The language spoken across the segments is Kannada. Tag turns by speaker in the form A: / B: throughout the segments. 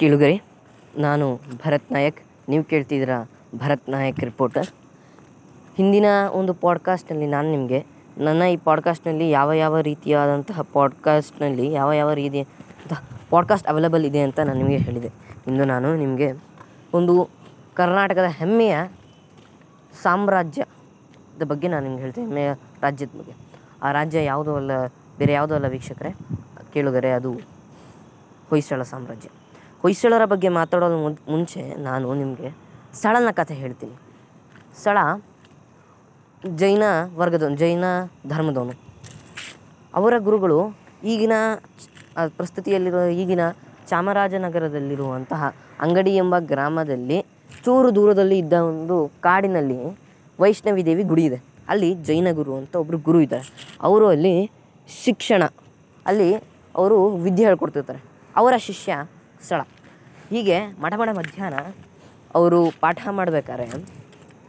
A: ಕೇಳುಗರೆ, ನಾನು ಭರತ್ ನಾಯಕ್. ನೀವು ಕೇಳ್ತಿದ್ದೀರ ಭರತ್ ನಾಯಕ್ ರಿಪೋರ್ಟರ್ ಹಿಂದಿನ ಒಂದು ಪಾಡ್ಕಾಸ್ಟ್ನಲ್ಲಿ ನಾನು ನಿಮಗೆ, ನನ್ನ ಈ ಪಾಡ್ಕಾಸ್ಟ್ನಲ್ಲಿ ಯಾವ ಯಾವ ರೀತಿಯಾದಂತಹ ಪಾಡ್ಕಾಸ್ಟ್ನಲ್ಲಿ ಯಾವ ಯಾವ ರೀತಿ ಪಾಡ್ಕಾಸ್ಟ್ ಅವೈಲಬಲ್ ಇದೆ ಅಂತ ನಾನು ನಿಮಗೆ ಹೇಳಿದೆ. ಇಂದು ನಾನು ನಿಮಗೆ ಒಂದು ಕರ್ನಾಟಕದ ಹೆಮ್ಮೆಯ ಸಾಮ್ರಾಜ್ಯದ ಬಗ್ಗೆ ನಾನು ನಿಮ್ಗೆ ಹೇಳ್ತೇನೆ, ಹೆಮ್ಮೆಯ ರಾಜ್ಯದ ಬಗ್ಗೆ. ಆ ರಾಜ್ಯ ಯಾವುದೂ ಅಲ್ಲ, ಬೇರೆ ಯಾವುದೂ ಅಲ್ಲ ವೀಕ್ಷಕರೇ. ಕೇಳುಗರೆ, ಅದು ಹೊಯ್ಸಳ ಸಾಮ್ರಾಜ್ಯ. ಹೊಯ್ಸಳರ ಬಗ್ಗೆ ಮಾತಾಡೋದು ಮುಂಚೆ ನಾನು ನಿಮಗೆ ಸಳನ ಕಥೆ ಹೇಳ್ತೀನಿ. ಸಳ ಜೈನ ವರ್ಗದವನು ಜೈನ ಧರ್ಮದವನು. ಅವರ ಗುರುಗಳು ಈಗಿನ ಪ್ರಸ್ತುತಿಯಲ್ಲಿರುವ ಈಗಿನ ಚಾಮರಾಜನಗರದಲ್ಲಿರುವಂತಹ ಅಂಗಡಿ ಎಂಬ ಗ್ರಾಮದಲ್ಲಿ ಚೂರು ದೂರದಲ್ಲಿ ಇದ್ದ ಒಂದು ಕಾಡಿನಲ್ಲಿ ವೈಷ್ಣವಿ ದೇವಿ ಗುಡಿ ಇದೆ. ಅಲ್ಲಿ ಜೈನ ಗುರು ಅಂತ ಒಬ್ಬರು ಗುರು ಇದ್ದಾರೆ. ಅವರು ಅಲ್ಲಿ ಶಿಕ್ಷಣ, ಅಲ್ಲಿ ಅವರು ವಿದ್ಯೆ ಹೇಳ್ಕೊಡ್ತಿರ್ತಾರೆ. ಅವರ ಶಿಷ್ಯ ಸ್ಥಳ. ಹೀಗೆ ಮಠ ಮಧ್ಯಾಹ್ನ ಅವರು ಪಾಠ ಮಾಡ್ಬೇಕಾದ್ರೆ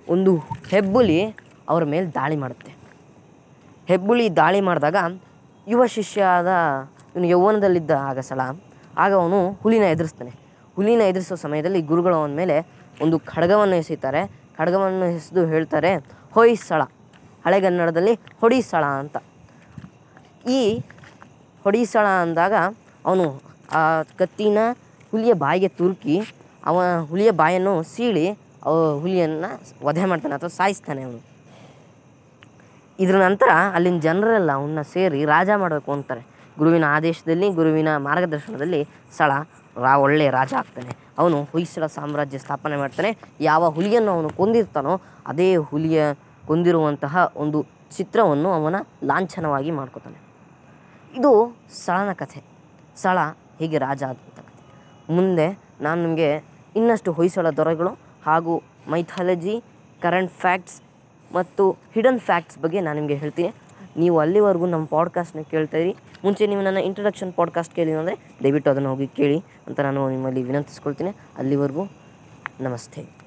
A: ಒಂದು ಹೆಬ್ಬುಲಿ ಅವ್ರ ಮೇಲೆ ದಾಳಿ ಮಾಡುತ್ತೆ. ಹೆಬ್ಬುಲಿ ದಾಳಿ ಮಾಡಿದಾಗ ಯುವ ಶಿಷ್ಯ ಆದ ಇವನು ಯೌವನದಲ್ಲಿದ್ದ ಆಗ ಸಲ ಆಗ ಅವನು ಹುಲಿನ ಎದುರಿಸ್ತಾನೆ. ಹುಲಿನ ಎದುರಿಸೋ ಸಮಯದಲ್ಲಿ ಗುರುಗಳು ಅವನ ಮೇಲೆ ಒಂದು ಖಡ್ಗವನ್ನು ಎಸೆಯುತ್ತಾರೆ. ಖಡ್ಗವನ್ನು ಎಸೆದು ಹೇಳ್ತಾರೆ, ಹೊಯ್ ಸ್ಥಳ, ಹಳೆಗನ್ನಡದಲ್ಲಿ ಹೊಡಿ ಸ್ಥಳ ಅಂತ. ಈ ಹೊಡಿ ಸ್ಥಳ ಅಂದಾಗ ಅವನು ಆ ಕತ್ತಿನ ಹುಲಿಯ ಬಾಯಿಗೆ ತುರುಕಿ ಅವ ಹುಲಿಯ ಬಾಯನ್ನು ಸೀಳಿ ಅವ ಹುಲಿಯನ್ನು ವಧೆ ಮಾಡ್ತಾನೆ ಅಥವಾ ಸಾಯಿಸ್ತಾನೆ ಅವನು. ಇದರ ನಂತರ ಅಲ್ಲಿನ ಜನರೆಲ್ಲ ಅವನ್ನ ಸೇರಿ ರಾಜ ಮಾಡಬೇಕು ಅಂತಾರೆ. ಗುರುವಿನ ಆದೇಶದಲ್ಲಿ, ಗುರುವಿನ ಮಾರ್ಗದರ್ಶನದಲ್ಲಿ ಸಳ ರಾ ಒಳ್ಳೆಯ ರಾಜ ಆಗ್ತಾನೆ. ಅವನು ಹೊಯ್ಸಳ ಸಾಮ್ರಾಜ್ಯ ಸ್ಥಾಪನೆ ಮಾಡ್ತಾನೆ. ಯಾವ ಹುಲಿಯನ್ನು ಅವನು ಕೊಂದಿರ್ತಾನೋ ಅದೇ ಹುಲಿಯ ಕೊಂದಿರುವಂತಹ ಒಂದು ಚಿತ್ರವನ್ನು ಅವನ ಲಾಂಛನವಾಗಿ ಮಾಡ್ಕೋತಾನೆ. ಇದು ಸಳನ ಕಥೆ. ಸಳ ಹೇಗೆ ರಾಜ ಆದಂಥ ಮುಂದೆ ನಾನು ನಿಮಗೆ ಇನ್ನಷ್ಟು ಹೊಯ್ಸಳ ದೊರೆಗಳು ಹಾಗೂ ಮೈಥಾಲಜಿ ಕರೆಂಟ್ ಫ್ಯಾಕ್ಟ್ಸ್ ಮತ್ತು ಹಿಡನ್ ಫ್ಯಾಕ್ಟ್ಸ್ ಬಗ್ಗೆ ನಾನು ನಿಮಗೆ ಹೇಳ್ತೀನಿ. ನೀವು ಅಲ್ಲಿವರೆಗೂ ನಮ್ಮ ಪಾಡ್ಕಾಸ್ಟ್ನ ಕೇಳ್ತಾ ಇರಿ. ಮುಂಚೆ ನೀವು ನನ್ನ ಇಂಟ್ರಡಕ್ಷನ್ ಪಾಡ್ಕಾಸ್ಟ್ ಕೇಳಿ ಅಂದರೆ ದಯವಿಟ್ಟು ಅದನ್ನು ಹೋಗಿ ಕೇಳಿ ಅಂತ ನಾನು ನಿಮ್ಮಲ್ಲಿ ವಿನಂತಿಸ್ಕೊಳ್ತೀನಿ. ಅಲ್ಲಿವರೆಗೂ ನಮಸ್ತೆ.